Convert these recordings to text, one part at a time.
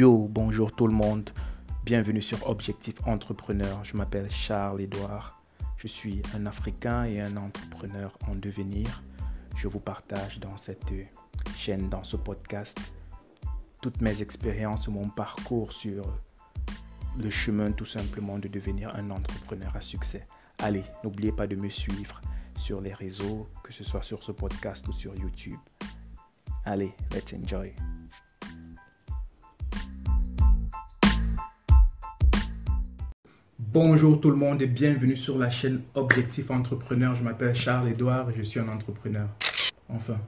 Yo, bonjour tout le monde. Bienvenue sur Objectif Entrepreneur. Je m'appelle Charles Edouard. Je suis un Africain et un entrepreneur en devenir. Je vous partage dans cette chaîne, dans ce podcast, toutes mes expériences, mon parcours sur le chemin tout simplement de devenir un entrepreneur à succès. Allez, n'oubliez pas de me suivre sur les réseaux, que ce soit sur ce podcast ou sur YouTube. Allez, let's enjoy. Bonjour tout le monde et bienvenue sur la chaîne Objectif Entrepreneur. Je m'appelle Charles Edouard et je suis un entrepreneur. Enfin,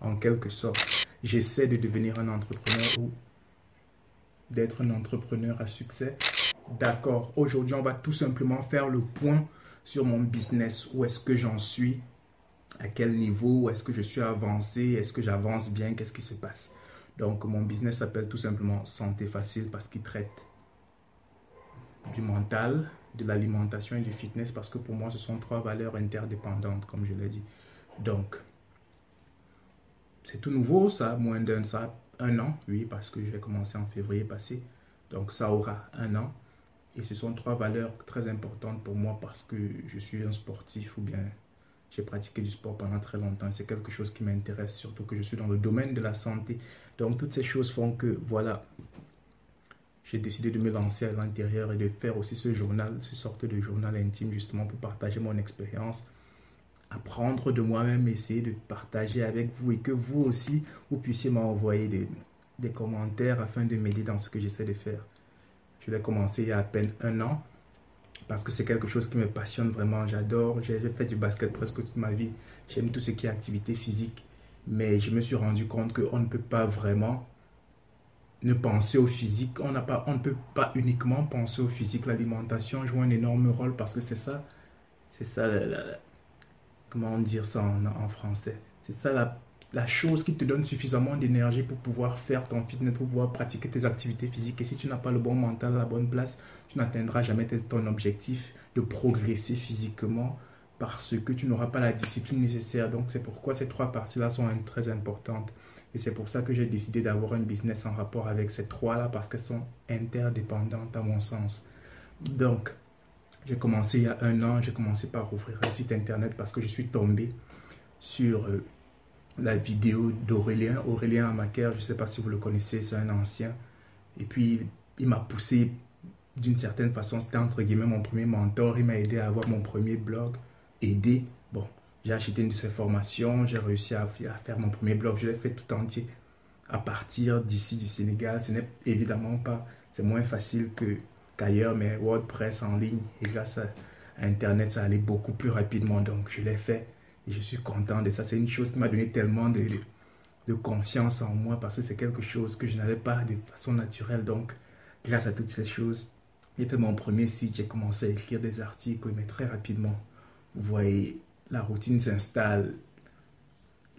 en quelque sorte, j'essaie de devenir un entrepreneur ou d'être un entrepreneur à succès. D'accord, aujourd'hui on va tout simplement faire le point sur mon business. Où est-ce que j'en suis? À quel niveau? Est-ce que je suis avancé? Est-ce que j'avance bien? Qu'est-ce qui se passe? Donc mon business s'appelle tout simplement Santé Facile parce qu'il traite du mental, de l'alimentation et du fitness parce que pour moi, ce sont trois valeurs interdépendantes, comme je l'ai dit. Donc, c'est tout nouveau, ça, moins d'un, ça, un an, oui, parce que j'ai commencé en février passé. Donc, ça aura un an. Et ce sont trois valeurs très importantes pour moi parce que je suis un sportif ou bien j'ai pratiqué du sport pendant très longtemps. C'est quelque chose qui m'intéresse, surtout que je suis dans le domaine de la santé. Donc, toutes ces choses font que, voilà, j'ai décidé de me lancer à l'intérieur et de faire aussi ce journal, ce sorte de journal intime justement pour partager mon expérience, apprendre de moi-même, essayer de partager avec vous et que vous aussi, vous puissiez m'envoyer des, des commentaires afin de m'aider dans ce que j'essaie de faire. Je l'ai commencé il y a à peine un an parce que c'est quelque chose qui me passionne vraiment. J'adore, j'ai fait du basket presque toute ma vie. J'aime tout ce qui est activité physique. Mais je me suis rendu compte qu'on ne peut pas vraiment ne penser au physique. On, pas, on ne peut pas uniquement penser au physique. L'alimentation joue un énorme rôle parce que c'est ça, c'est ça, comment dire ça en, en français? C'est ça la, la, chose qui te donne suffisamment d'énergie pour pouvoir faire ton fitness, pour pouvoir pratiquer tes activités physiques. Et si tu n'as pas le bon mental à la bonne place, tu n'atteindras jamais ton objectif de progresser physiquement parce que tu n'auras pas la discipline nécessaire. Donc c'est pourquoi ces trois parties-là sont très importantes. Et c'est pour ça que j'ai décidé d'avoir un business en rapport avec ces trois-là parce qu'elles sont interdépendantes à mon sens. Donc, j'ai commencé il y a un an, j'ai commencé par ouvrir un site internet parce que je suis tombé sur euh, la vidéo d'Aurélien, Aurélien Amaker, je ne sais pas si vous le connaissez, c'est un ancien. Et puis, il m'a poussé d'une certaine façon, c'était entre guillemets mon premier mentor, il m'a aidé à avoir mon premier blog, aidé, j'ai acheté une de ses formations, j'ai réussi à, faire mon premier blog, je l'ai fait tout entier à partir d'ici du Sénégal. Ce n'est évidemment pas, c'est moins facile qu'ailleurs, mais WordPress en ligne et grâce à Internet, ça allait beaucoup plus rapidement. Donc je l'ai fait et je suis content de ça. C'est une chose qui m'a donné tellement de confiance en moi parce que c'est quelque chose que je n'avais pas de façon naturelle. Donc grâce à toutes ces choses, j'ai fait mon premier site, j'ai commencé à écrire des articles, mais très rapidement, vous voyez, la routine s'installe.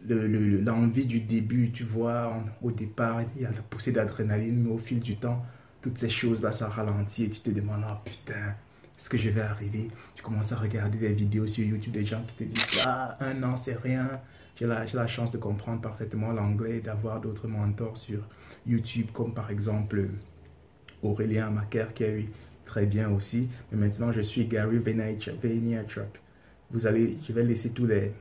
L'envie du début, tu vois, au départ, il y a la poussée d'adrénaline, mais au fil du temps, toutes ces choses-là, ça ralentit et tu te demandes, oh putain, est-ce que je vais arriver? Tu commences à regarder des vidéos sur YouTube des gens qui te disent, ah, un an, c'est rien. J'ai la, chance de comprendre parfaitement l'anglais et d'avoir d'autres mentors sur YouTube, comme par exemple Aurélien Macaire, qui a très bien aussi. Mais maintenant, je suis Gary Vaynerchuk. Vous allez, je vais laisser tous les,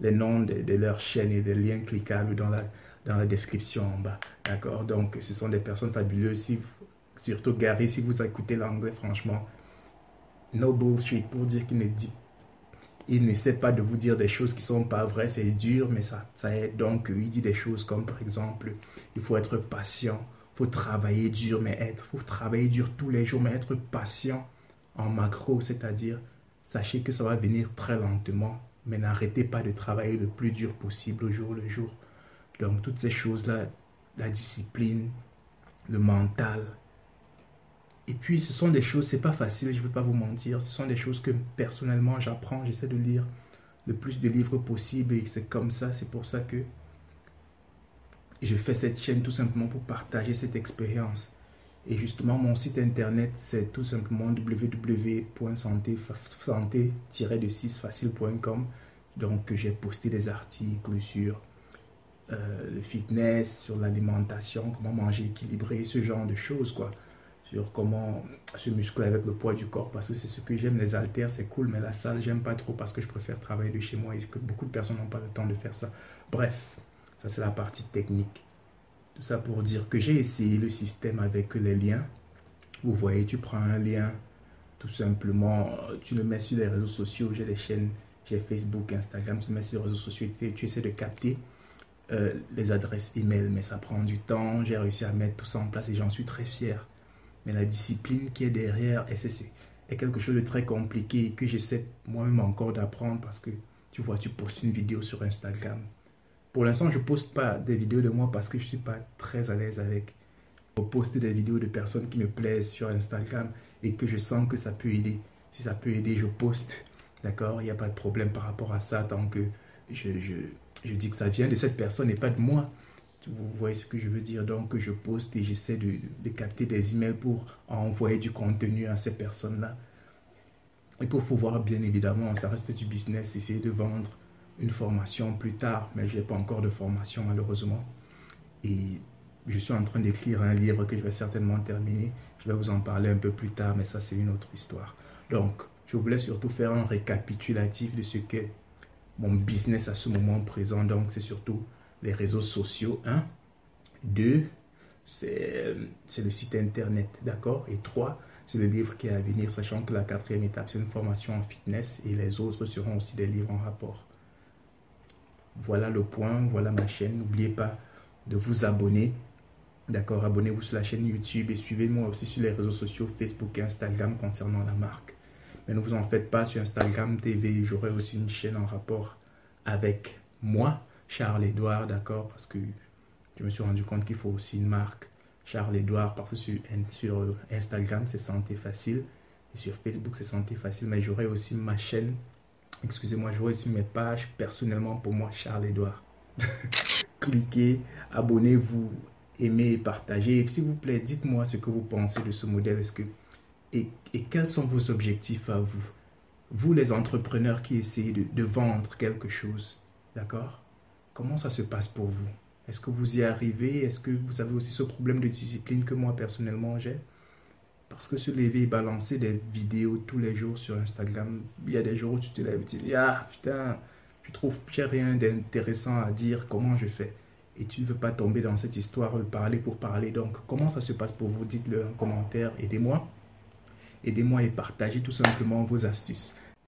les noms de, de leurs chaînes et des liens cliquables dans la, dans la description en bas. D'accord? Donc, ce sont des personnes fabuleuses. Si surtout Gary, si vous écoutez l'anglais, franchement, no bullshit pour dire qu'il ne dit il n'essaie pas de vous dire des choses qui sont pas vraies, c'est dur, mais ça, ça aide. Donc, il dit des choses comme, par exemple, il faut être patient, il faut travailler dur, mais être, faut travailler dur tous les jours, mais être patient en macro, c'est-à-dire Sachez que ça va venir très lentement, mais n'arrêtez pas de travailler le plus dur possible au jour le jour. Donc toutes ces choses-là, la discipline, le mental. Et puis ce sont des choses, c'est pas facile, je ne veux pas vous mentir, ce sont des choses que personnellement j'apprends, j'essaie de lire le plus de livres possible et c'est comme ça, c'est pour ça que je fais cette chaîne tout simplement pour partager cette expérience. Et justement, mon site internet, c'est tout simplement www.santé-de6facile.com. Donc, j'ai posté des articles sur euh, le fitness, sur l'alimentation, comment manger équilibré, ce genre de choses, quoi. Sur comment se muscler avec le poids du corps, parce que c'est ce que j'aime, les haltères, c'est cool, mais la salle, j'aime pas trop parce que je préfère travailler de chez moi et que beaucoup de personnes n'ont pas le temps de faire ça. Bref, ça c'est la partie technique. Tout ça pour dire que j'ai essayé le système avec les liens. Vous voyez, tu prends un lien, tout simplement, tu le mets sur les réseaux sociaux, j'ai des chaînes, j'ai Facebook, Instagram, tu le mets sur les réseaux sociaux, tu, tu essaies de capter euh, les adresses email, mais ça prend du temps. J'ai réussi à mettre tout ça en place et j'en suis très fier. Mais la discipline qui est derrière SSC est quelque chose de très compliqué que j'essaie moi-même encore d'apprendre parce que tu vois, tu postes une vidéo sur Instagram. Pour l'instant, je ne poste pas des vidéos de moi parce que je ne suis pas très à l'aise avec. Je poste des vidéos de personnes qui me plaisent sur Instagram et que je sens que ça peut aider. Si ça peut aider, je poste. D'accord? Il n'y a pas de problème par rapport à ça tant que je, dis que ça vient de cette personne et pas de moi. Vous voyez ce que je veux dire? Donc, je poste et j'essaie de, capter des emails pour envoyer du contenu à ces personnes-là. Et pour pouvoir, bien évidemment, ça reste du business, essayer de vendre une formation plus tard, mais je n'ai pas encore de formation malheureusement. Et je suis en train d'écrire un livre que je vais certainement terminer. Je vais vous en parler un peu plus tard, mais ça c'est une autre histoire. Donc, je voulais surtout faire un récapitulatif de ce qu'est mon business à ce moment présent. Donc, c'est surtout les réseaux sociaux. Un. Deux, c'est le site internet. D'accord? Et trois, c'est le livre qui est à venir, sachant que la quatrième étape, c'est une formation en fitness et les autres seront aussi des livres en rapport. Voilà le point, voilà ma chaîne. N'oubliez pas de vous abonner. D'accord Abonnez-vous sur la chaîne YouTube et suivez-moi aussi sur les réseaux sociaux Facebook et Instagram concernant la marque. Mais ne vous en faites pas sur Instagram TV, j'aurai aussi une chaîne en rapport avec moi, Charles Edouard, d'accord Parce que je me suis rendu compte qu'il faut aussi une marque Charles Edouard, parce que sur, sur Instagram, c'est santé facile. Et sur Facebook, c'est santé facile. Mais j'aurai aussi ma chaîne, excusez-moi, j'aurai aussi mes pages personnellement pour moi, Charles Edouard. Cliquez, abonnez-vous, aimez et partagez. S'il vous plaît, dites-moi ce que vous pensez de ce modèle. Est-ce que et, quels sont vos objectifs à vous? Vous, les entrepreneurs qui essayez de, vendre quelque chose, d'accord? Comment ça se passe pour vous? Est-ce que vous y arrivez? Est-ce que vous avez aussi ce problème de discipline que moi personnellement j'ai? Parce que se lever et balancer des vidéos tous les jours sur Instagram, il y a des jours où tu te lèves et tu te dis Ah putain, je trouve j'ai rien d'intéressant à dire, comment je fais? Et tu ne veux pas tomber dans cette histoire de parler pour parler. Donc, comment ça se passe pour vous? Dites-le en commentaire, aidez-moi. Aidez-moi et partagez tout simplement vos astuces.